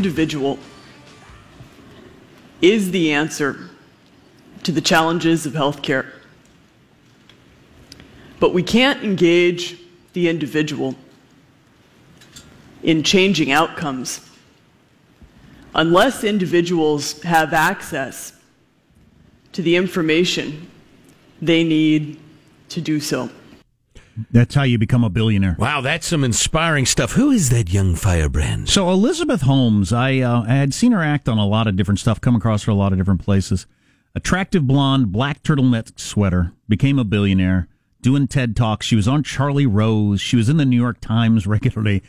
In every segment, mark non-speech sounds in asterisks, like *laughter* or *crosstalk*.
Individual is the answer to the challenges of healthcare. But we can't engage the individual in changing outcomes unless individuals have access to the information they need to do so. That's how you become a billionaire. Wow, that's some inspiring stuff. Who is that young firebrand? So Elizabeth Holmes, I, uh, I had seen her act on a lot of different stuff, come across her a lot of different places. Attractive blonde, black turtleneck sweater, became a billionaire, doing TED Talks. She was on Charlie Rose. She was in the New York Times *laughs* regularly,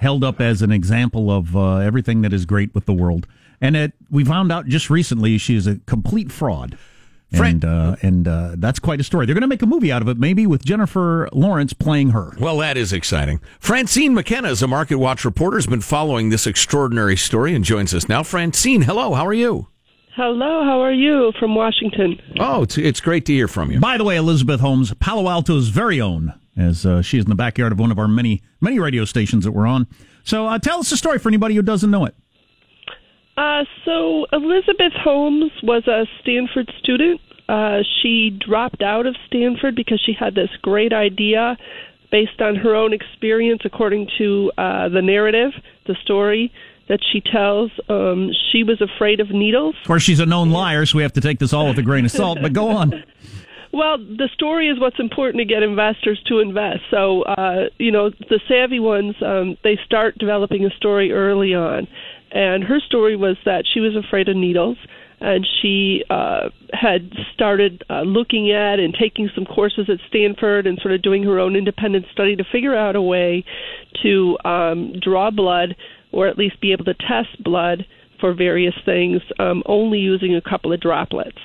held up as an example of uh, everything that is great with the world. And it, we found out just recently she is a complete fraud. And uh, and uh, that's quite a story. They're going to make a movie out of it, maybe with Jennifer Lawrence playing her. Well, that is exciting. Francine McKenna is a Market Watch reporter, has been following this extraordinary story and joins us now. Francine, hello, how are you? Hello, how are you from Washington? Oh, it's, it's great to hear from you. By the way, Elizabeth Holmes, Palo Alto's very own, as uh, she is in the backyard of one of our many many radio stations that we're on. So uh, tell us the story for anybody who doesn't know it. Uh, so Elizabeth Holmes was a Stanford student. Uh, she dropped out of Stanford because she had this great idea based on her own experience, according to uh, the narrative, the story that she tells. Um, she was afraid of needles. Of course, she's a known liar, so we have to take this all with a grain of salt. But go *laughs* on. Well, the story is what's important to get investors to invest. So, uh, you know, the savvy ones, um, they start developing a story early on. And her story was that she was afraid of needles and she uh, had started uh, looking at and taking some courses at Stanford and sort of doing her own independent study to figure out a way to um, draw blood or at least be able to test blood for various things um, only using a couple of droplets.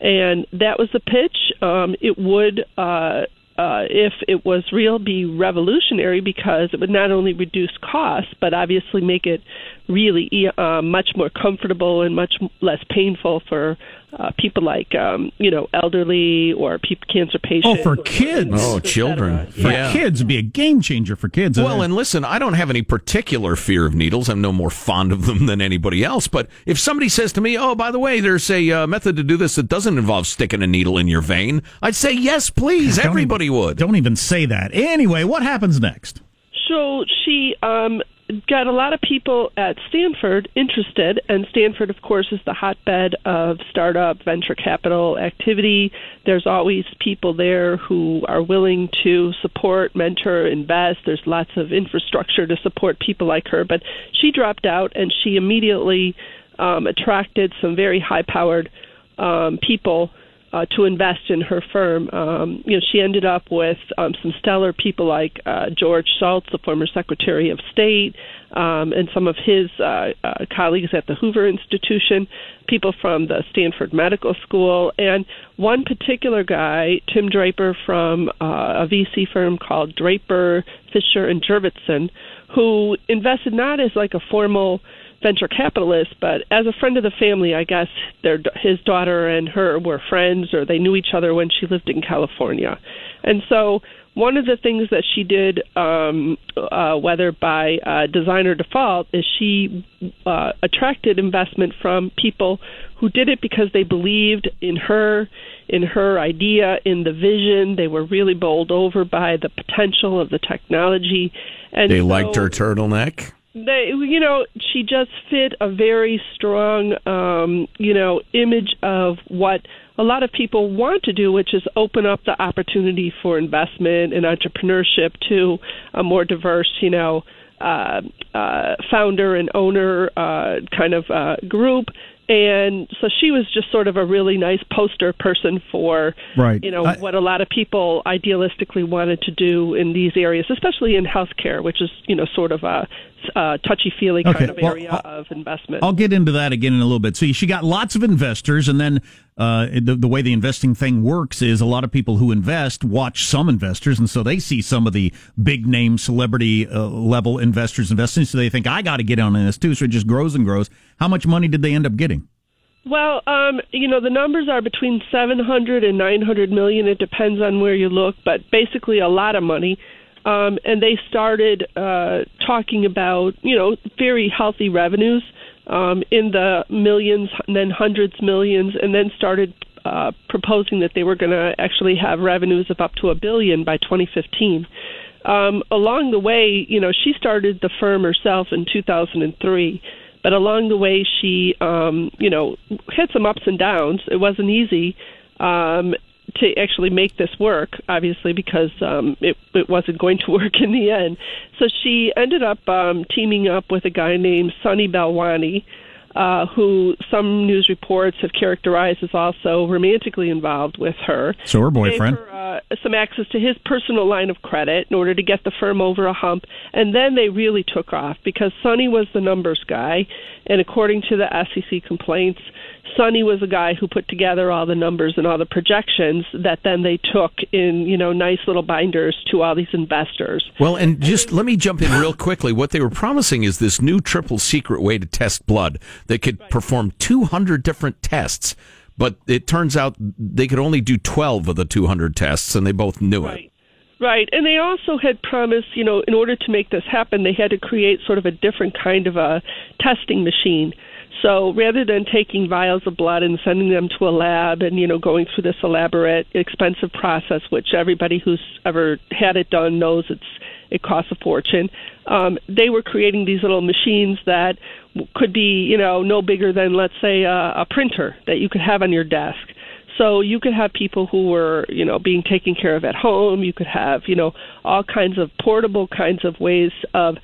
And that was the pitch. Um, it would uh, uh, if it was real, be revolutionary because it would not only reduce costs, but obviously make it really uh, much more comfortable and much less painful for uh, people like um, you know elderly or people, cancer patients. Oh, for kids. Oh, children. For Yeah. kids, it'd be a game changer for kids. Well, and listen, I don't have any particular fear of needles. I'm no more fond of them than anybody else. But if somebody says to me, "Oh, by the way, there's a uh, method to do this that doesn't involve sticking a needle in your vein," I'd say yes, please. Don't Everybody even- would. Don't even say that. Anyway, what happens next? So she um, got a lot of people at Stanford interested, and Stanford, of course, is the hotbed of startup venture capital activity. There's always people there who are willing to support, mentor, invest. There's lots of infrastructure to support people like her, but she dropped out, and she immediately um, attracted some very high-powered um, people uh, to invest in her firm. Um, you know, she ended up with um, some stellar people like uh, George Shultz, the former Secretary of State, um, and some of his uh, uh, colleagues at the Hoover Institution, people from the Stanford Medical School, and one particular guy, Tim Draper from uh, a VC firm called Draper, Fisher, and Jurvetson, who invested not as like a formal venture capitalist, but as a friend of the family, I guess their his daughter and her were friends, or they knew each other when she lived in California, and so one of the things that she did, um, uh, whether by uh, design or default, is she uh, attracted investment from people who did it because they believed in her, in her idea, in the vision. They were really bowled over by the potential of the technology, and They so- liked her turtleneck. They you know she just fit a very strong um you know image of what a lot of people want to do which is open up the opportunity for investment and entrepreneurship to a more diverse you know uh, uh, founder and owner uh, kind of uh, group, and so she was just sort of a really nice poster person for Right. you know I- what a lot of people idealistically wanted to do in these areas, especially in healthcare, which is you know sort of a, a touchy feely kind Okay, of well, area I'll- of investment. I'll get into that again in a little bit. So she got lots of investors, and then uh, the, the way the investing thing works is a lot of people who invest watch some investors, and so they see some of the big name celebrity uh, level investors investing, so they think I got to get on in this too. So it just grows and grows. How much money did they end up getting? Well, um, you know, the numbers are between 700 and 900 million. It depends on where you look, but basically a lot of money. Um, and they started uh, talking about you know very healthy revenues um, in the millions and then hundreds millions, and then started uh, proposing that they were going to actually have revenues of up to a billion by 2015. Um, along the way, you know, she started the firm herself in 2003, but along the way, she, um, you know, had some ups and downs. It wasn't easy. Um, to actually make this work, obviously, because um, it, it wasn't going to *laughs* work in the end. So she ended up um, teaming up with a guy named Sunny Balwani, uh, who some news reports have characterized as also romantically involved with her. So her boyfriend. Her, uh, some access to his personal line of credit in order to get the firm over a hump, and then they really took off because Sunny was the numbers guy, and according to the SEC complaints, Sunny was a guy who put together all the numbers and all the projections that then they took in, you know, nice little binders to all these investors. Well, and just let me jump in real quickly. What they were promising is this new triple secret way to test blood that could perform 200 different tests. But it turns out they could only do 12 of the 200 tests, and they both knew Right. it. Right. And they also had promised, you know, in order to make this happen, they had to create sort of a different kind of a testing machine. So rather than taking vials of blood and sending them to a lab and, you know, going through this elaborate, expensive process, which everybody who's ever had it done knows it's it costs a fortune. Um, they were creating these little machines that could be, you know, no bigger than, let's say, a, a printer that you could have on your desk. So you could have people who were, you know, being taken care of at home. You could have, you know, all kinds of portable kinds of ways of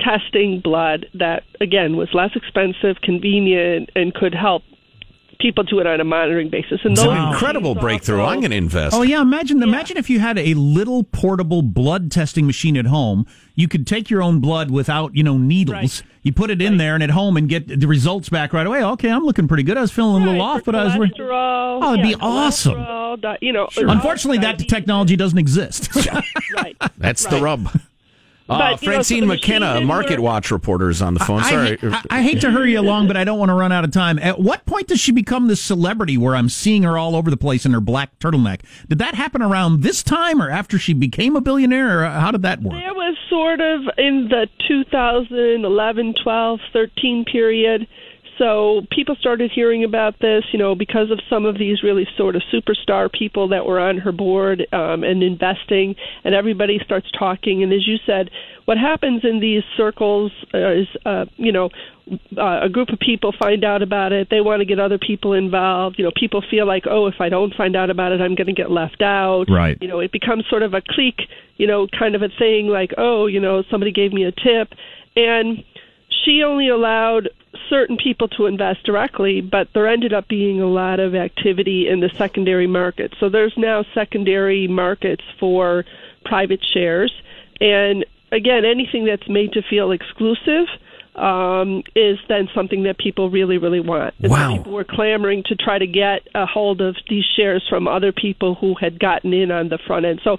testing blood that, again, was less expensive, convenient, and could help people do it on a monitoring basis. And It's those an incredible breakthrough. also- I'm going to invest. Oh yeah, imagine imagine if you had a little portable blood testing machine at home. You could take your own blood without, you know, needles. Right. You put it in there and at home and get the results back right away. Okay, I'm looking pretty good. I was feeling a little off, for but I was cholesterol. Oh, it'd be awesome. cholesterol, di- You know, Unfortunately, that technology doesn't exist. *laughs* Right. That's the rub. Uh, But, you know, Francine so McKenna, Market didn't. Watch reporter, is on the phone. I, Sorry. I, I hate to hurry you along, but I don't want to run out of time. At what point does she become this celebrity where I'm seeing her all over the place in her black turtleneck? Did that happen around this time or after she became a billionaire, or how did that work? It was sort of in the 2011, 12, 13 period. So people started hearing about this, you know, because of some of these really sort of superstar people that were on her board um, and investing, and everybody starts talking. And as you said, what happens in these circles uh, is, uh, you know, uh, a group of people find out about it. They want to get other people involved. You know, people feel like, oh, if I don't find out about it, I'm going to get left out. Right. You know, it becomes sort of a clique, you know, kind of a thing like, oh, you know, somebody gave me a tip. And she only allowed certain people to invest directly, but there ended up being a lot of activity in the secondary market. So there's now secondary markets for private shares. And again, anything that's made to feel exclusive um, is then something that people really, really want. And so Wow. people were clamoring to try to get a hold of these shares from other people who had gotten in on the front end. So,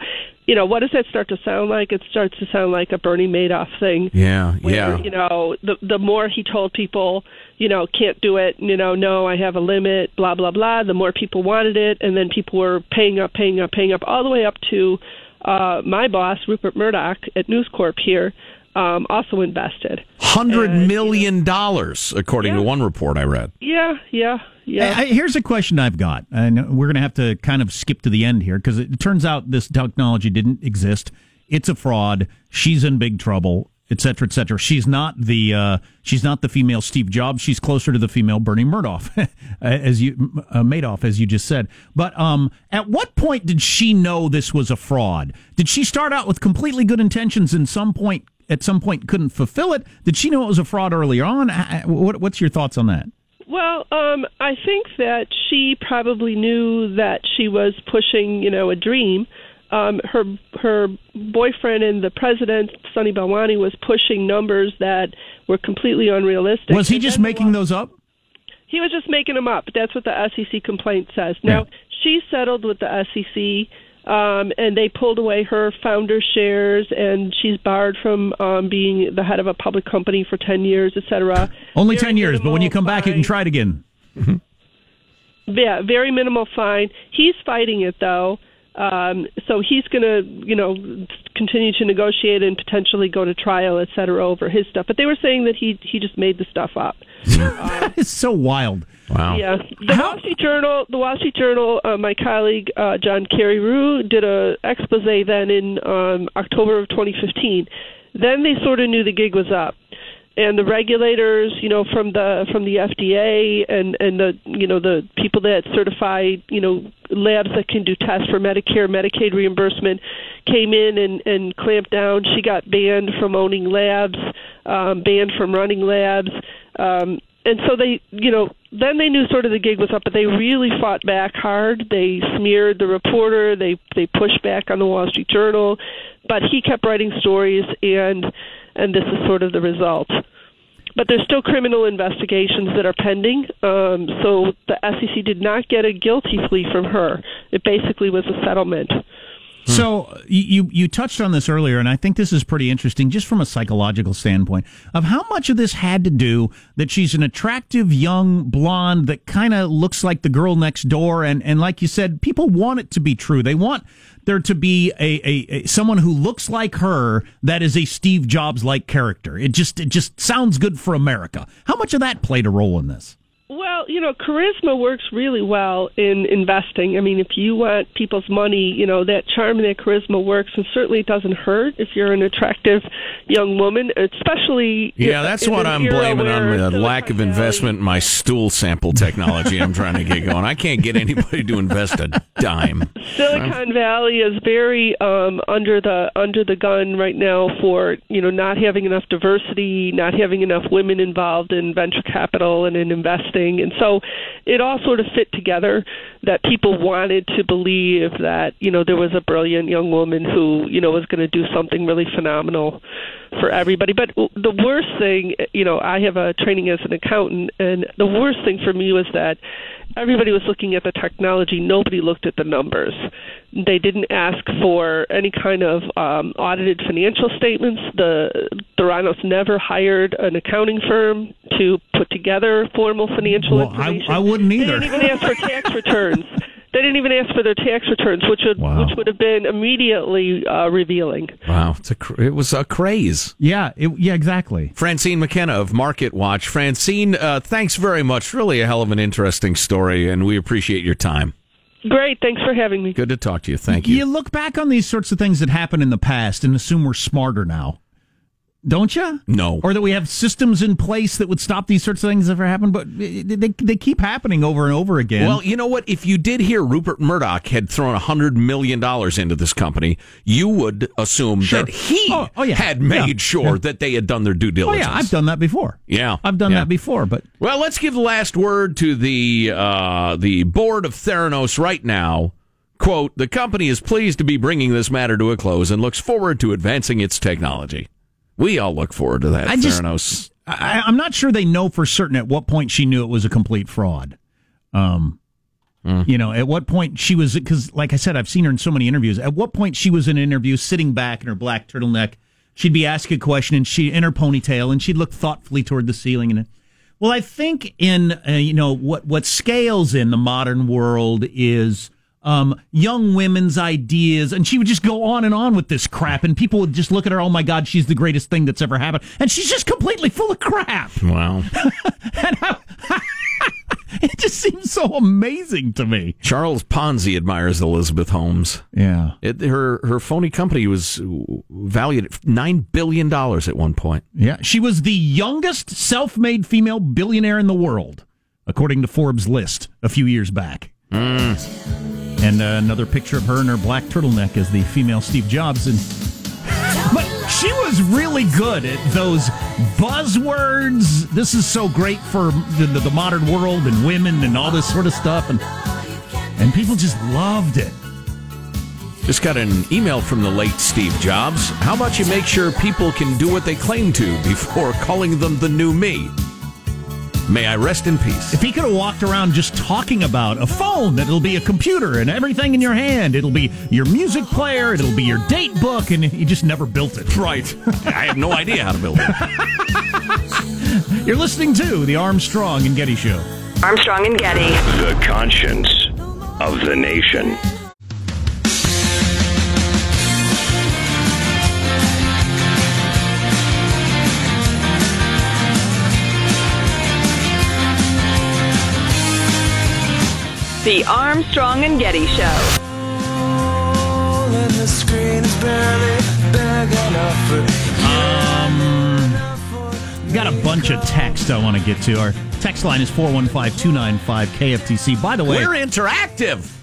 you know, what does that start to sound like? It starts to sound like a Bernie Madoff thing. Yeah, Where, yeah. You know, the the more he told people, you know, can't do it, you know, no, I have a limit, blah blah blah. The more people wanted it, and then people were paying up, paying up, paying up, all the way up to uh, my boss, Rupert Murdoch at News Corp here, um, also invested. Hundred And, million dollars, according to one report I read. Yeah, yeah, yeah. I- I- here's a question I've got, and we're going to have to kind of skip to the end here because it turns out this technology didn't exist. It's a fraud. She's in big trouble, etc., cetera, et cetera. She's not the uh, she's not the female Steve Jobs. She's closer to the female Bernie Madoff, *laughs* as you uh, Madoff, as you just said. But um, at what point did she know this was a fraud? Did she start out with completely good intentions and some point at some point couldn't fulfill it? Did she know it was a fraud earlier on? What, what's your thoughts on that? Well, um, I think that she probably knew that she was pushing, you know, a dream. Um, her her boyfriend and the president, Sunny Balwani, was pushing numbers that were completely unrealistic. Was he just making those up? He was just making them up. That's what the SEC complaint says. Now Yeah. she settled with the SEC, um, and they pulled away her founder shares, and she's barred from um, being the head of a public company for ten years, et cetera. Only Very 10 years, but when you come back, you can try it again. Yeah, very minimal fine. He's fighting it though. Um, so he's going to, you know, continue to negotiate and potentially go to trial, et cetera, over his stuff. But they were saying that he he just made the stuff up. *laughs* that is so wild. Wow. Yeah, the Wall Street Journal, the Wall Street Journal. Uh, my colleague uh, John Carreyrou did a expose then in um, October of 2015. Then they sort of knew the gig was up, and the regulators, you know, from the from the FDA and and the you know the people that certify you know labs that can do tests for Medicare, Medicaid reimbursement, came in and and clamped down. She got banned from owning labs, um, banned from running labs. Um, and so they, you know, then they knew sort of the gig was up, but they really fought back hard. They smeared the reporter. They they pushed back on the Wall Street Journal, but he kept writing stories, and and this is sort of the result. But there's still criminal investigations that are pending. Um, so the SEC did not get a guilty plea from her. It basically was a settlement. Hmm. So uh, you you touched on this earlier, and I think this is pretty interesting, just from a psychological standpoint, of how much of this had to do that she's an attractive young blonde that kind of looks like the girl next door, and and like you said, people want it to be true. They want there to be a, a, a someone who looks like her that is a Steve Jobs like character. It just it just sounds good for America. How much of that played a role in this? Well, you know, charisma works really well in investing. I mean, if you want people's money, you know, that charm and that charisma works, and certainly it doesn't hurt if you're an attractive young woman, especially. Yeah, that's what I'm blaming on the lack of investment in my stool sample technology. I'm trying to get going. I can't get anybody to invest a dime. Silicon Valley is very um, under the under the gun right now for you know not having enough diversity, not having enough women involved in venture capital and in investing, and so it all sort of fit together that people wanted to believe that you know there was a brilliant young woman who you know was going to do something really phenomenal for everybody. But the worst thing, you know, I have a training as an accountant, and the worst thing for me was that everybody was looking at the technology. Nobody looked at the numbers. They didn't ask for any kind of um, audited financial statements. The Theranos never hired an accounting firm to put together formal financial Well, I- information. I wouldn't They either. didn't even ask for tax *laughs* returns. They didn't even ask for their tax returns, which would Wow. which would have been immediately uh, revealing. Wow, it's a cr- it was a craze. Yeah, it, yeah, exactly. Francine McKenna of Market Watch. Francine, uh, thanks very much. Really a hell of an interesting story, and we appreciate your time. Great, thanks for having me. Good to talk to you. Thank you. You look back on these sorts of things that happened in the past and assume we're smarter now. Don't you? No. Or that we have systems in place that would stop these sorts of things ever happen, but they, they keep happening over and over again. Well, you know what? If you did hear Rupert Murdoch had thrown $100 million into this company, you would assume Sure. that he Oh, oh, yeah. had made Yeah. sure Yeah. that they had done their due diligence. oh yeah, I've done that before. Yeah. I've done that before, but Well, let's give the last word to the uh, the board of Theranos right now. Quote: The company is pleased to be bringing this matter to a close and looks forward to advancing its technology. We all look forward to that. I just- Theranos. I, I'm not sure they know for certain at what point she knew it was a complete fraud. Um, you know, at what point she was because, like I said, I've seen her in so many interviews. At what point she was in an interview, sitting back in her black turtleneck, she'd be asked a question and she in her ponytail, and she'd look thoughtfully toward the ceiling. And well, I think in uh, you know what what scales in the modern world is um, young women's ideas, and she would just go on and on with this crap, and people would just look at her. Oh my God, she's the greatest thing that's ever happened, and she's just completely full of crap. Wow. *laughs* And I- *laughs* it just seems so amazing to me. Charles Ponzi admires Elizabeth Holmes. Yeah, It, her her phony company was valued at nine billion dollars at one point. yeah. She was the youngest self-made female billionaire in the world, according to Forbes' list a few years back. And uh, another picture of her in her black turtleneck as the female Steve Jobs. And but she was really good at those buzzwords. This is so great for the, the, the modern world and women and all this sort of stuff. And and people just loved it. Just got an email from the late Steve Jobs. How about you make sure people can do what they claim to before *laughs* calling them the new me? May I rest in peace. If he could have walked around just talking about a phone, that'll be a computer and everything in your hand. It'll be your music player, it'll be your date book, and he just never built it. Right. *laughs* I have no idea how to build it. *laughs* You're listening to the Armstrong and Getty Show. Armstrong and Getty. The conscience of the nation. The Armstrong and Getty Show. Got a bunch of text I want to get to. Our text line is 415 295 KFTC. By the way, We're interactive.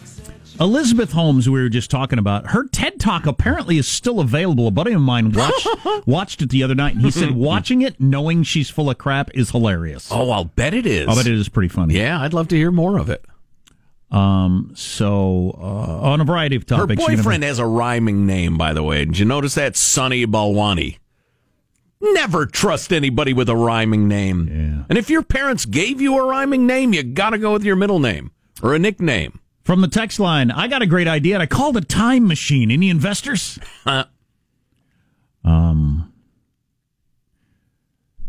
Elizabeth Holmes, we were just talking about, her TED Talk apparently is still available. A buddy of mine watched, *laughs* watched it the other night, and he said *laughs* watching it, knowing she's full of crap, is hilarious. Oh, I'll bet it is. I bet it is pretty funny. Yeah, I'd love to hear more of it. Um. So, uh, on a variety of Her topics. you boyfriend has a rhyming name, by the way. Did you notice that? Sunny Balwani. Never trust anybody with a rhyming name. Yeah. And if your parents gave you a rhyming name, you got to go with your middle name or a nickname. From the text line, I got a great idea. I called a time machine. Any investors? um.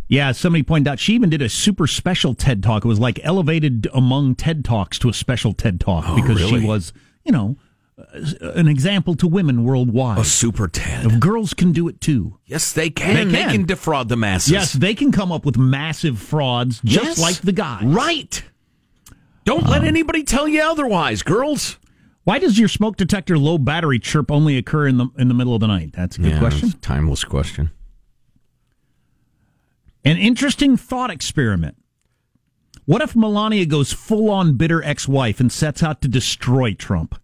Yeah, somebody pointed out she even did a super special TED talk. It was like elevated among TED talks to a special TED talk because really? she was, you know, uh, an example to women worldwide. A super Ted. If girls can do it too. Yes, they can. They can. defraud the masses. Yes, they can come up with massive frauds just Yes. like the guy. Right. Don't let anybody tell you otherwise, girls. Why does your smoke detector low battery chirp only occur in the in the middle of the night? That's a good question. it's a timeless question. An interesting thought experiment. What if Melania goes full on bitter ex wife and sets out to destroy Trump?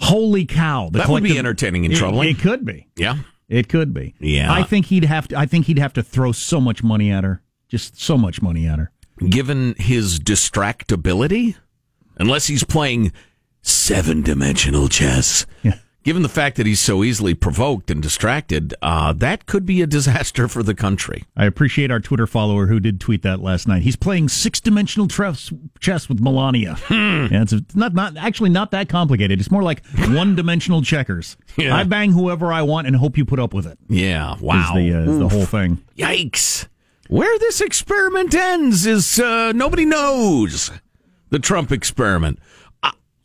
Holy cow! The That would be entertaining and It- troubling. It, could be. Yeah. It could be. Yeah. I think he'd have to. I think he'd have to throw so much money at her. Just so much money at her. Given his distractibility, unless he's playing seven dimensional chess. Yeah. Given the fact that he's so easily provoked and distracted, uh, that could be a disaster for the country. I appreciate our Twitter follower who did tweet that last night. He's playing six dimensional chess with Melania. *laughs* Hmm. It's it's not not actually not that complicated. It's more like one dimensional checkers. *laughs* Yeah. I bang whoever I want and hope you put up with it. Yeah. Wow. Is the uh, is the whole thing. Yikes. Where this experiment ends is uh, nobody knows. The Trump experiment.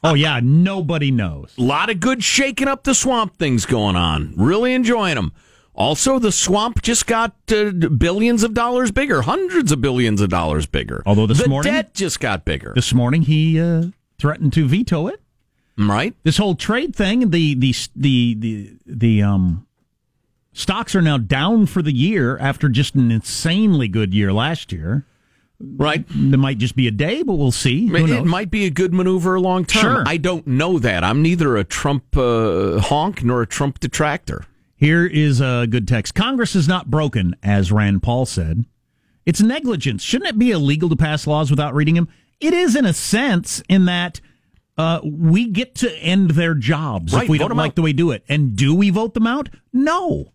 Oh yeah, nobody knows. A lot of good shaking up the swamp things going on. Really enjoying them. Also, the swamp just got uh, billions of dollars bigger, hundreds of billions of dollars bigger. Although this the morning- debt just got bigger, This morning he uh, threatened to veto it. right? This whole trade thing, the the the the the um stocks are now down for the year after just an insanely good year last year. Right. There might just be a day, but we'll see. It, might be a good maneuver long term. Sure. I don't know that. I'm neither a Trump uh, honk nor a Trump detractor. Here is a good text. Congress is not broken, as Rand Paul said. It's negligence. Shouldn't it be illegal to pass laws without reading them? It is in a sense, in that uh, we get to end their jobs Right, if we don't like out. the way we do it. And do we vote them out? No.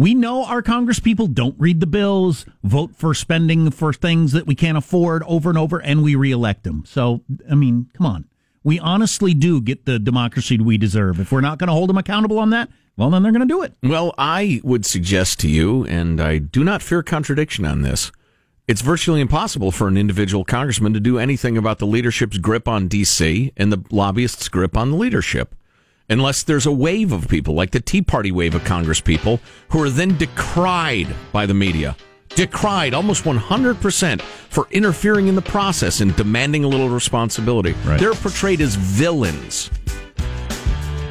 We know our Congress people don't read the bills, vote for spending for things that we can't afford over and over, and we reelect them. So, I mean, come on. We honestly do get the democracy we deserve. If we're not going to hold them accountable on that, well, then they're going to do it. Well, I would suggest to you, and I do not fear contradiction on this, it's virtually impossible for an individual congressman to do anything about the leadership's grip on D.C. and the lobbyists' grip on the leadership. Unless there's a wave of people, like the Tea Party wave of Congress people, who are then decried by the media. Decried almost 100% for interfering in the process and demanding a little responsibility. Right. They're portrayed as villains.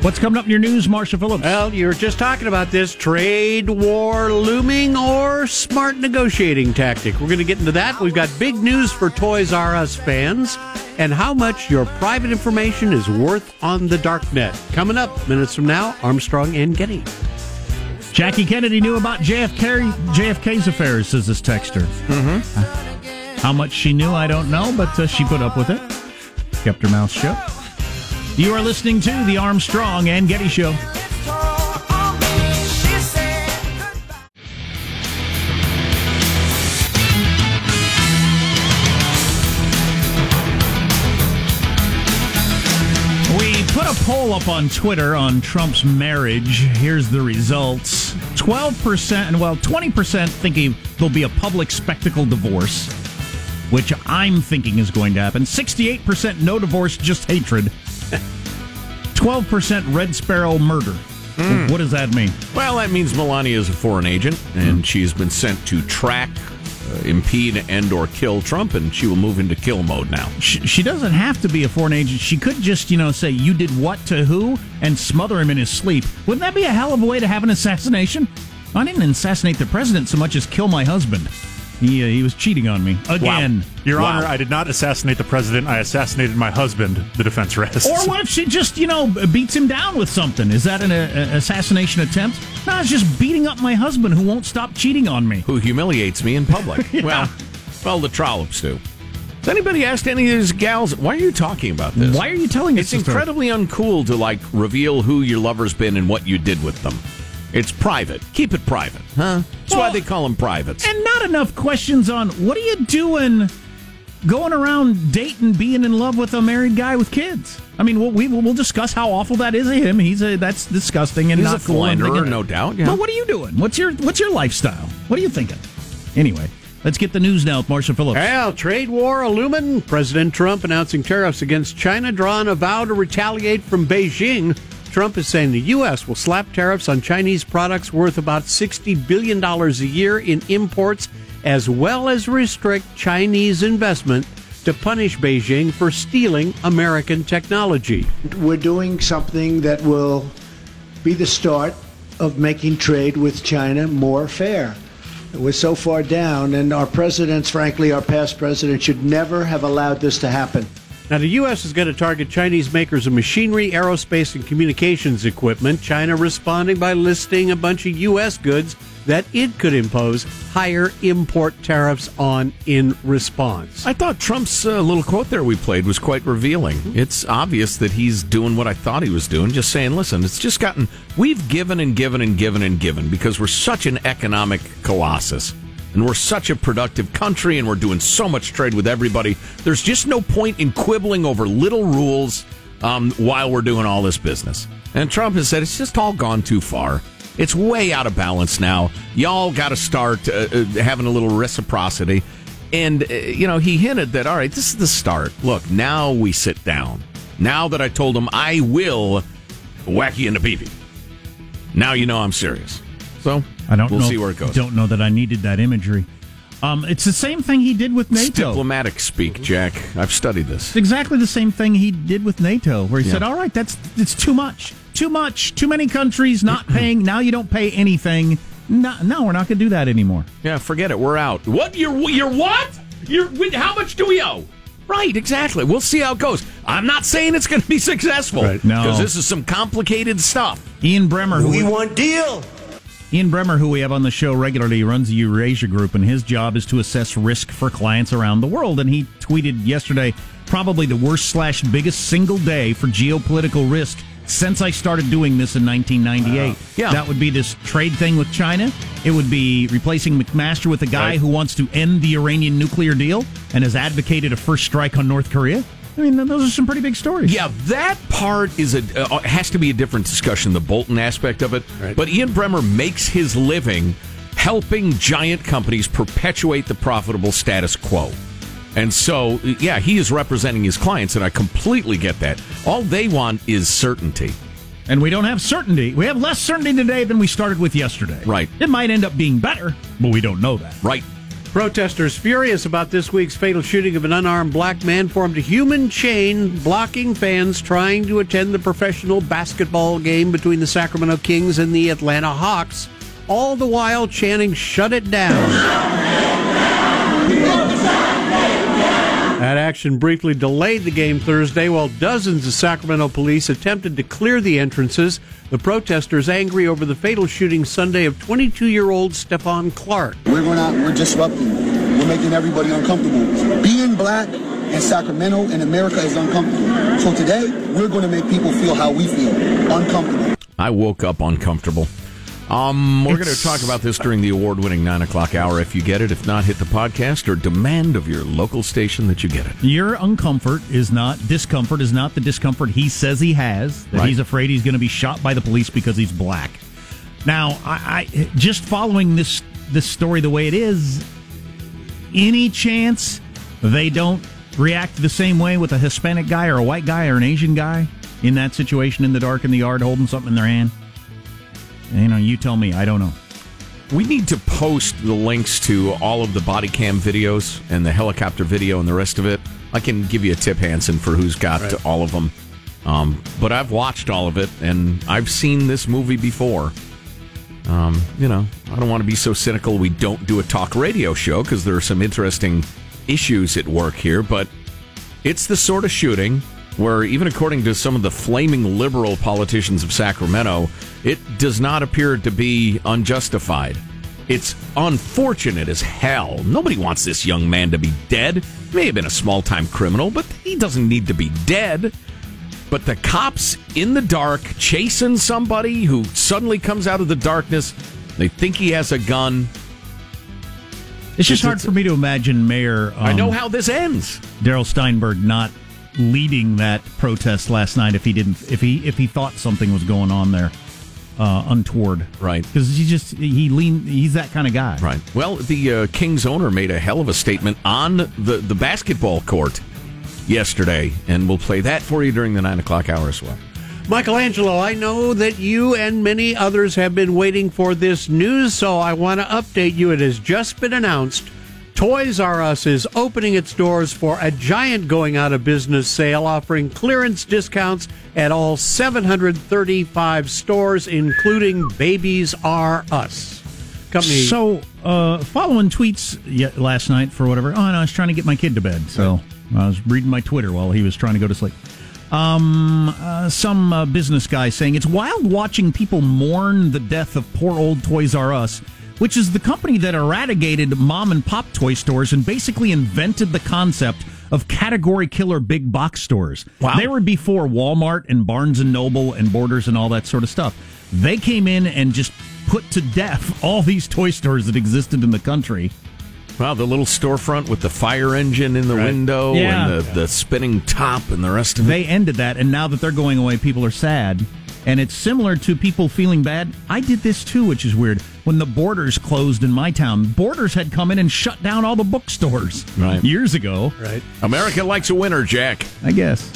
What's coming up in your news, Marshall Phillips? Well, you were just talking about this trade war looming or smart negotiating tactic. We're going to get into that. We've got big news for Toys R Us fans and how much your private information is worth on the dark net. Coming up minutes from now, Armstrong and Getty. Jackie Kennedy knew about JFK, JFK's affairs, says this texter. Mm-hmm. How much she knew, I don't know, but uh, she put up with it. Kept her mouth shut. You are listening to the Armstrong and Getty Show. Put a poll up on Twitter on Trump's marriage. Here's the results 12%, and well, 20% thinking there'll be a public spectacle divorce, which I'm thinking is going to happen. 68% no divorce, just hatred. *laughs* 12% Red Sparrow murder. Hmm. What does that mean? Well, that means Melania is a foreign agent, and hmm. she's been sent to track Uh, impede and or kill Trump, and she will move into kill mode now. She, she doesn't have to be a foreign agent. She could just, you know, say you did what to who and smother him in his sleep. Wouldn't that be a hell of a way to have an assassination? I didn't assassinate the president so much as kill my husband. He uh, he was cheating on me again. Your Wow. Honor, I did not assassinate the president. I assassinated my husband. The defense rests. Or what if she just, you know, beats him down with something? Is that an uh, assassination attempt? No, it's just beating up my husband who won't stop cheating on me. Who humiliates me in public? *laughs* Well, well, the trollops do. Has anybody asked any of these gals? Why are you talking about this? Why are you telling us It's this story? incredibly uncool to like reveal who your lover's been and what you did with them. It's private. Keep it private, huh? That's why they call them privates. And not enough questions on what are you doing going around dating, being in love with a married guy with kids? I mean, we'll, we, we'll discuss how awful that is of him. He's a, that's disgusting and He's not a cool. I'm philanderer, no doubt, yeah. But what are you doing? What's your what's your lifestyle? What are you thinking? Anyway, let's get the news now with Marshall Phillips. Well, trade war aluminum. President Trump announcing tariffs against China, drawing a vow to retaliate from Beijing. Trump is saying the U.S. will slap tariffs on Chinese products worth about $60 billion a year in imports, as well as restrict Chinese investment to punish Beijing for stealing American technology. We're doing something that will be the start of making trade with China more fair. We're so far down, and our presidents, frankly, our past presidents, should never have allowed this to happen. Now, the U.S. is going to target Chinese makers of machinery, aerospace, and communications equipment. China responding by listing a bunch of U.S. goods that it could impose higher import tariffs on in response. I thought Trump's uh, little quote there we played was quite revealing. It's obvious that he's doing what I thought he was doing, just saying, listen, it's just gotten, we've given and given and given and given because we're such an economic colossus and we're such a productive country and we're doing so much trade with everybody. There's just no point in quibbling over little rules um, while we're doing all this business. And Trump has said it's just all gone too far. It's way out of balance now. Y'all got to start uh, uh, having a little reciprocity. And, uh, you know, he hinted that, all right, this is the start. Look, now we sit down. Now that I told him I will whack you in the pee Now you know I'm serious. So I don't we'll know, see where it goes. Don't know that I needed that imagery. Um, it's the same thing he did with It's NATO. diplomatic speak, Jack. I've studied this. It's exactly the same thing he did with NATO, where he Yeah. said, "All right, that's it's too much, too much, too many countries not *clears throat* paying. Now you don't pay anything. No, no we're not going to do that anymore." Yeah, forget it. We're out. What? You're you're what? You're how much do we owe? Right, exactly. We'll see how it goes. I'm not saying it's going to be successful Right. No. because this is some complicated stuff. Ian Bremmer, who want deal. Ian Bremmer, who we have on the show regularly, runs the Eurasia Group, and his job is to assess risk for clients around the world. And he tweeted yesterday, probably the worst slash biggest single day for geopolitical risk since I started doing this in 1998. Yeah. that would be this trade thing with China. It would be replacing McMaster with a guy Right. who wants to end the Iranian nuclear deal and has advocated a first strike on North Korea. I mean, those are some pretty big stories. Yeah, that part is a uh, has to be a different discussion. The Bolton aspect of it, but Ian Bremmer makes his living helping giant companies perpetuate the profitable status quo. And so, yeah, he is representing his clients, and I completely get that. All they want is certainty. And we don't have certainty. We have less certainty today than we started with yesterday. Right. It might end up being better, but we don't know that. Right. Protesters furious about this week's fatal shooting of an unarmed black man formed a human chain blocking fans trying to attend the professional basketball game between the Sacramento Kings and the Atlanta Hawks, all the while chanting, Shut it down. That action briefly delayed the game Thursday while dozens of Sacramento police attempted to clear the entrances. The protesters angry over the fatal shooting Sunday of 22 year old Stephon Clark. We're going out, we're disrupting. We're making everybody uncomfortable. Being black in Sacramento in America is uncomfortable. So today, we're going to make people feel how we feel uncomfortable. I woke up uncomfortable. Um, we're going to talk about this during the award-winning nine o'clock hour. If you get it, if not, hit the podcast or demand of your local station that you get it. Your uncomfort is not discomfort is not the discomfort he says he has. That Right. he's afraid he's going to be shot by the police because he's black. Now, I, I just following this this story the way it is, any chance they don't react the same way with a Hispanic guy or a white guy or an Asian guy in that situation in the dark in the yard holding something in their hand? You know, you tell me. I don't know. We need to post the links to all of the body cam videos and the helicopter video and the rest of it. I can give you a tip, Hanson, for who's got Right. all of them. Um, but I've watched all of it, and I've seen this movie before. Um, you know, I don't want to be so cynical. We don't do a talk radio show because there are some interesting issues at work here, but it's the sort of shooting where, even according to some of the flaming liberal politicians of Sacramento, it does not appear to be unjustified. It's unfortunate as hell. Nobody wants this young man to be dead. He may have been a small time criminal, but he doesn't need to be dead. But the cops in the dark chasing somebody who suddenly comes out of the darkness, they think he has a gun. It's just It's- hard it's- for me to imagine Mayor. Um, I know how this ends. Darrell Steinberg not leading that protest last night if he didn't if he if he thought something was going on there uh, untoward Right. because he just he lean he's that kind of guy Right. Well, the uh, Kings owner made a hell of a statement on the, the basketball court yesterday, and we'll play that for you during the nine o'clock hour as well. Michelangelo, I know that you and many others have been waiting for this news, so I want to update you. It has just been announced. Toys R Us is opening its doors for a giant going out of business sale, offering clearance discounts at all 735 stores, including Babies R Us. Company. So, uh, following tweets last night for whatever. Oh, no, I was trying to get my kid to bed, so I was reading my Twitter while he was trying to go to sleep. Um, uh, some uh, business guy saying it's wild watching people mourn the death of poor old Toys R Us, which is the company that eradicated mom and pop toy stores and basically invented the concept of category killer big box stores. Wow. They were before Walmart and Barnes and Noble and Borders and all that sort of stuff. They came in and just put to death all these toy stores that existed in the country. Wow, the little storefront with the fire engine in the Right. window Yeah. and the, the spinning top and the rest of it. They ended that, and now that they're going away, people are sad. And it's similar to people feeling bad. I did this too, which is weird. When the Borders closed in my town, Borders had come in and shut down all the bookstores Right. years ago. right. America likes a winner, Jack. I guess.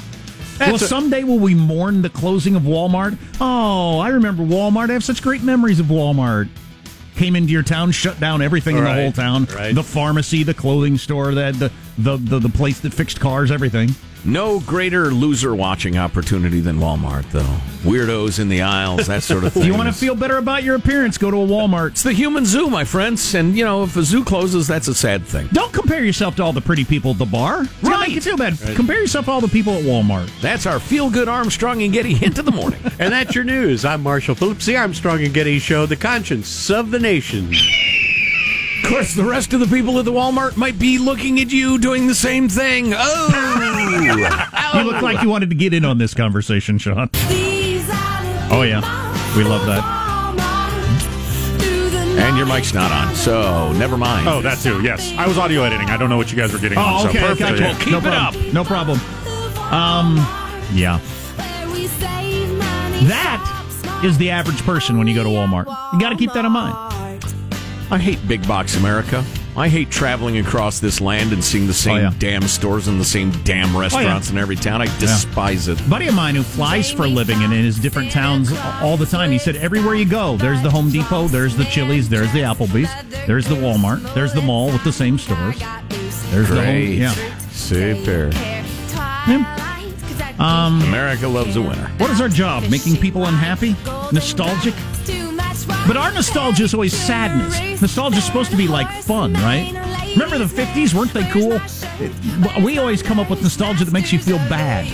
well, a- someday will we mourn the closing of Walmart? Oh, I remember Walmart. I have such great memories of Walmart. Came into your town, shut down everything in the whole town. right. The pharmacy, the clothing store, the, the the the the place that fixed cars, everything. No greater loser watching opportunity than Walmart, though. Weirdos in the aisles, that sort of *laughs* thing. If you want to feel better about your appearance, go to a Walmart. It's the human zoo, my friends. And, you know, if a zoo closes, that's a sad thing. Don't compare yourself to all the pretty people at the bar. It's Right. make you feel bad. Compare yourself to all the people at Walmart. That's our feel good Armstrong and Getty hint of the morning. *laughs* And that's your news. I'm Marshall Phillips, the Armstrong and Getty Show, the conscience of the nation. Of course, the rest of the people at the Walmart might be looking at you doing the same thing. Oh! You look like you wanted to get in on this conversation, Sean. Oh yeah, we love that. and your mic's not on, so never mind. Oh, that too. Yes, I was audio editing. I don't know what you guys were getting on. Oh, So okay, perfect. gotcha. Yeah. Keep no it problem. No problem. Um, yeah, that is the average person when you go to Walmart. You got to keep that in mind. I hate big box America. I hate traveling across this land and seeing the same Oh, yeah. damn stores and the same damn restaurants in every town. I despise it. A buddy of mine who flies for a living and in his different towns all the time. He said everywhere you go, there's the Home Depot, there's the Chili's, there's the Applebee's, there's the Walmart, there's the mall with the same stores. There's the whole, Great. yeah. Super. Um, America loves a winner. what is our job? Making people unhappy? Nostalgic? But our nostalgia is always sadness. Nostalgia is supposed to be like fun, right? Remember the 50s? Weren't they cool? We always come up with nostalgia that makes you feel bad.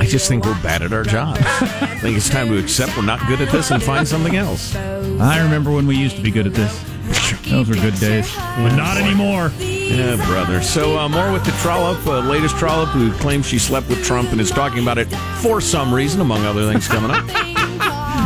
I just think we're bad at our jobs. I think it's time to accept we're not good at this and find something else. I remember when we used to be good at this. Those were good days. But not anymore. Yeah, brother. So uh, more with the trollop, uh, latest trollop who claims she slept with Trump and is talking about it for some reason, among other things coming up.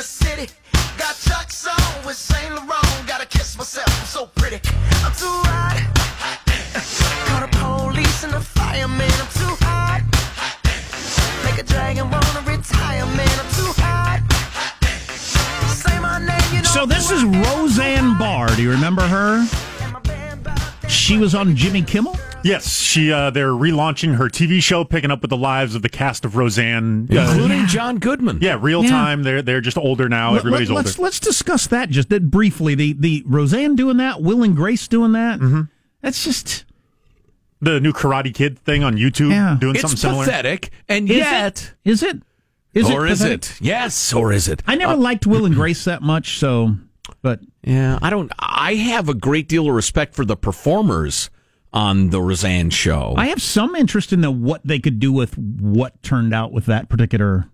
The city. Got Chuck's on with Saint Laurent, got a myself, I'm so pretty. I'm too hot. Call the police and the fireman, I'm too hot. Make a dragon wanna retire, man, I'm too hot. Say my name, you know. So this is Roseanne Barr. Do you remember her? She was on Jimmy Kimmel. Yes, she. Uh, they're relaunching her TV show, picking up with the lives of the cast of Roseanne, uh, including John Goodman. Yeah, real Yeah. time. They're they're just older now. Let- Everybody's let, older. Let's let's discuss that just that briefly. The the Roseanne doing that, Will and Grace doing that. Mm-hmm. That's just the new Karate Kid thing on YouTube, Yeah. doing It's something similar. pathetic, and Is yet, it? Is it? Is or it is it? Yes, or is it? I never Uh, liked Will and Grace that much, so but Yeah, I don't. I have a great deal of respect for the performers on the Roseanne show. I have some interest in the what they could do with what turned out with that particular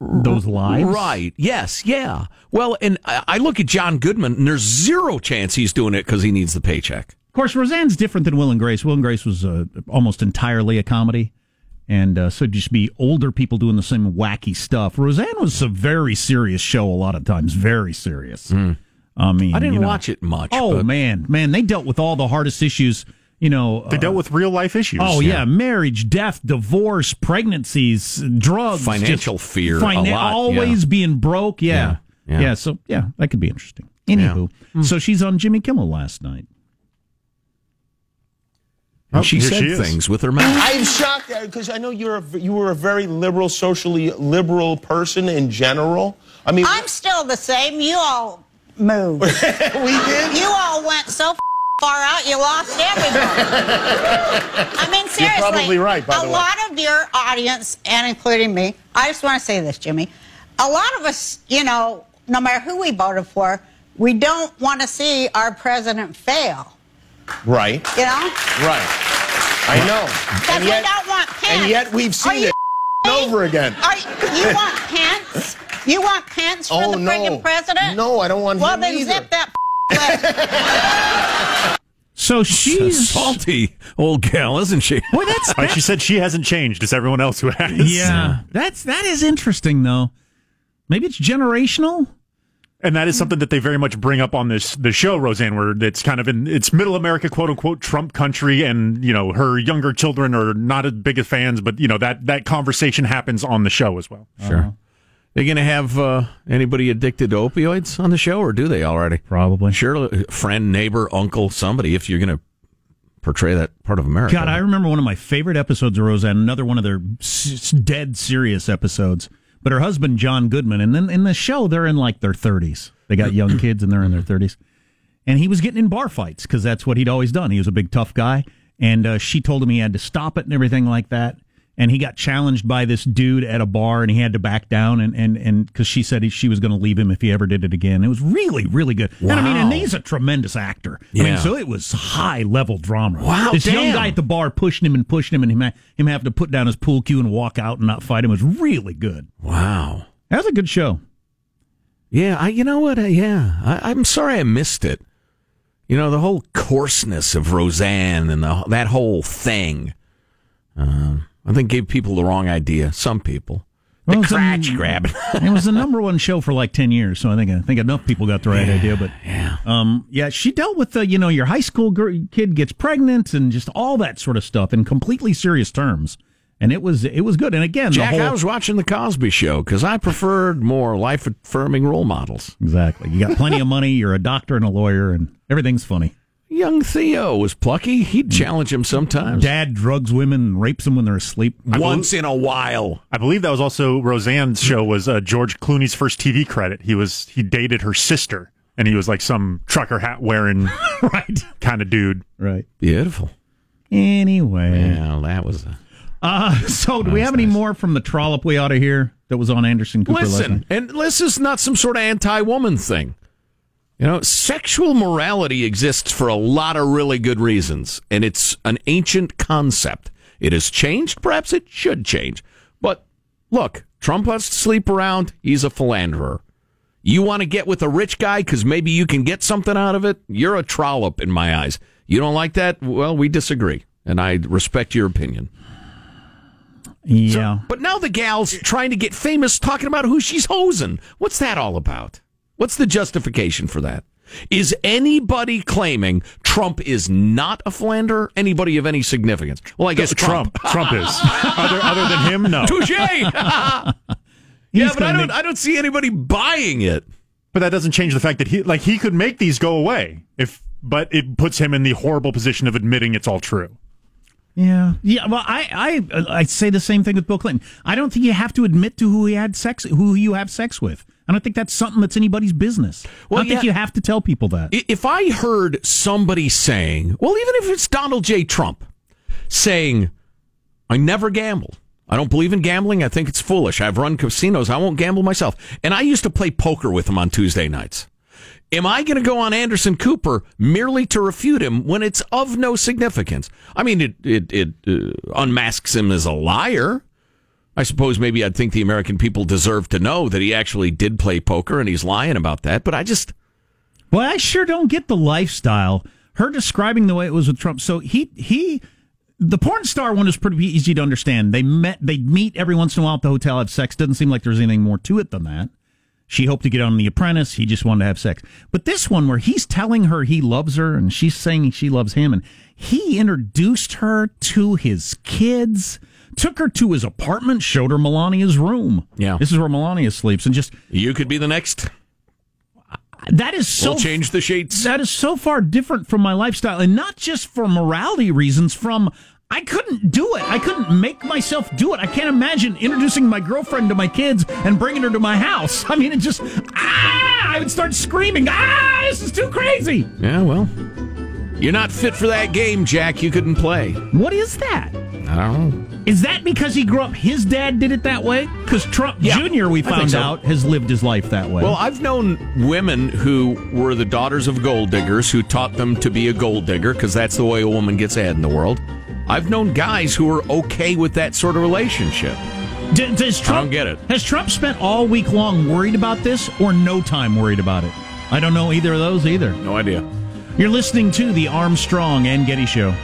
those lives. Right. Yes. Yeah. Well, and I look at John Goodman, and there's zero chance he's doing it because he needs the paycheck. Of course, Roseanne's different than Will and Grace. Will and Grace was uh, almost entirely a comedy, and uh, so just be older people doing the same wacky stuff. Roseanne was a very serious show. A lot of times, very serious. I mean. I didn't you know- watch it much. Oh but man, man, they dealt with all the hardest issues. You know, They uh, dealt with real life issues. Oh yeah. marriage, death, divorce, pregnancies, drugs, Financial just fear, a finan- lot, always yeah. being broke. Yeah. Yeah, yeah, yeah. So yeah, that could be interesting. Anywho, so she's on Jimmy Kimmel last night. and she said she things with her mouth. I'm shocked because I know you're a, you were a very liberal, socially liberal person in general. I mean, I'm still the same. You all moved. *laughs* we did. You all went so f- far out, you lost everybody. *laughs* I mean, seriously. You're probably right, by a the way. lot of your audience, and including me, I just want to say this, Jimmy. A lot of us, you know, no matter who we voted for, we don't want to see our president fail. Right, You know, right. I know. because we don't want Pence. and yet we've seen it over again. Are you, want Pence? You want Pence for Oh, the no. friggin' president? No, I don't want well, him then either. zip that. *laughs* So she's salty old gal, isn't she? Boy, that's Like she said, she hasn't changed. It's everyone else who has. yeah. That's that is interesting though. Maybe it's generational. And that is something that they very much bring up on this the show, Roseanne, where it's kind of in it's middle America, quote unquote, Trump country, and you know her younger children are not as big as fans, but you know that that conversation happens on the show as well. Sure. Uh-huh. They going to have uh, anybody addicted to opioids on the show, or do they already? Probably. Sure, friend, neighbor, uncle, somebody. If you're going to portray that part of America. God, I remember one of my favorite episodes of Roseanne. Another one of their s- dead serious episodes. But her husband, John Goodman, and then in the show, they're in like their thirties. They got young *clears throat* kids, and they're in their thirties. And he was getting in bar fights because that's what he'd always done. He was a big tough guy, and uh, she told him he had to stop it and everything like that. And he got challenged by this dude at a bar, and he had to back down, and and and because she said he, she was going to leave him if he ever did it again. It was really, really good. And I mean, and he's a tremendous actor. I mean, Yeah. so it was high level drama. Wow, this young guy at the bar pushing him and pushing him, and him him having to put down his pool cue and walk out and not fight him was really good. Wow. That was a good show. Yeah, I. You know what? Uh, yeah, I, I'm sorry I missed it. You know the whole coarseness of Roseanne and the, that whole thing. Uh, I think gave people the wrong idea. Some people. The Well, crotch grabbing. *laughs* it was the number one show for like ten years, so I think I think enough people got the right idea. But yeah, um, yeah, she dealt with the you know your high school girl, kid gets pregnant and just all that sort of stuff in completely serious terms, and it was it was good. And again, Jack, the whole, I was watching the Cosby Show because I preferred more life affirming role models. exactly. You got plenty of money. You're a doctor and a lawyer, and everything's funny. Young Theo was plucky. He'd challenge him sometimes. Dad drugs women and rapes them when they're asleep. Once in a while. I believe that was also Roseanne's show was uh, George Clooney's first TV credit. He was he dated her sister, and he was like some trucker hat wearing *laughs* right kind of dude. Right. Beautiful. Anyway, Well, that was. A... uh, so do we have any more from the trollop we ought to hear that was on Anderson Cooper last Listen, night? and this is not some sort of anti-woman thing. You know, sexual morality exists for a lot of really good reasons, and it's an ancient concept. It has changed. Perhaps it should change. But look, Trump wants to sleep around. He's a philanderer. You want to get with a rich guy because maybe you can get something out of it? You're a trollop in my eyes. You don't like that? Well, we disagree, and I respect your opinion. Yeah. But now the gal's trying to get famous talking about who she's hosing. What's that all about? What's the justification for that? Is anybody claiming Trump is not a philanderer? Anybody of any significance? Well, I guess Trump. Trump *laughs* is. other, other than him, no. Touche. *laughs* yeah, but I don't. make- I don't see anybody buying it. But that doesn't change the fact that he like he could make these go away if but it puts him in the horrible position of admitting it's all true. Yeah, yeah. Well, I, I I say the same thing with Bill Clinton. I don't think you have to admit to who he had sex, who you have sex with. I don't think that's something that's anybody's business. Well, I don't think you have to tell people that. If I heard somebody saying, well, even if it's Donald J. Trump saying, I never gamble. I don't believe in gambling. I think it's foolish. I've run casinos. I won't gamble myself. And I used to play poker with him on Tuesday nights. Am I going to go on Anderson Cooper merely to refute him when it's of no significance? I mean, it it, it uh, unmasks him as a liar. I suppose maybe I'd think the American people deserve to know that he actually did play poker and he's lying about that. But I just Well, I sure don't get the lifestyle. Her describing the way it was with Trump. So he he the porn star one is pretty easy to understand. They met they meet every once in a while at the hotel, have sex. Doesn't seem like there's anything more to it than that. She hoped to get on The Apprentice. He just wanted to have sex. But this one where he's telling her he loves her and she's saying she loves him and he introduced her to his kids, took her to his apartment, showed her Melania's room. Yeah. This is where Melania sleeps and just you could be the next. that is so We'll change the shades. that is so far different from my lifestyle and not just for morality reasons from I couldn't do it. I couldn't make myself do it. I can't imagine introducing my girlfriend to my kids and bringing her to my house. *laughs* I mean, it just ah, I would start screaming, "Ah, this is too crazy." Yeah, well, you're not fit for that game, Jack. You couldn't play. What is that? I don't know. Is that because he grew up his dad did it that way? Cuz Trump Yeah, Jr. we found so. out has lived his life that way. Well, I've known women who were the daughters of gold diggers who taught them to be a gold digger because that's the way a woman gets ahead in the world. I've known guys who are okay with that sort of relationship. D- does Trump I don't get it. Has Trump spent all week long worried about this or no time worried about it? I don't know either of those either. No idea. You're listening to the Armstrong and Getty Show.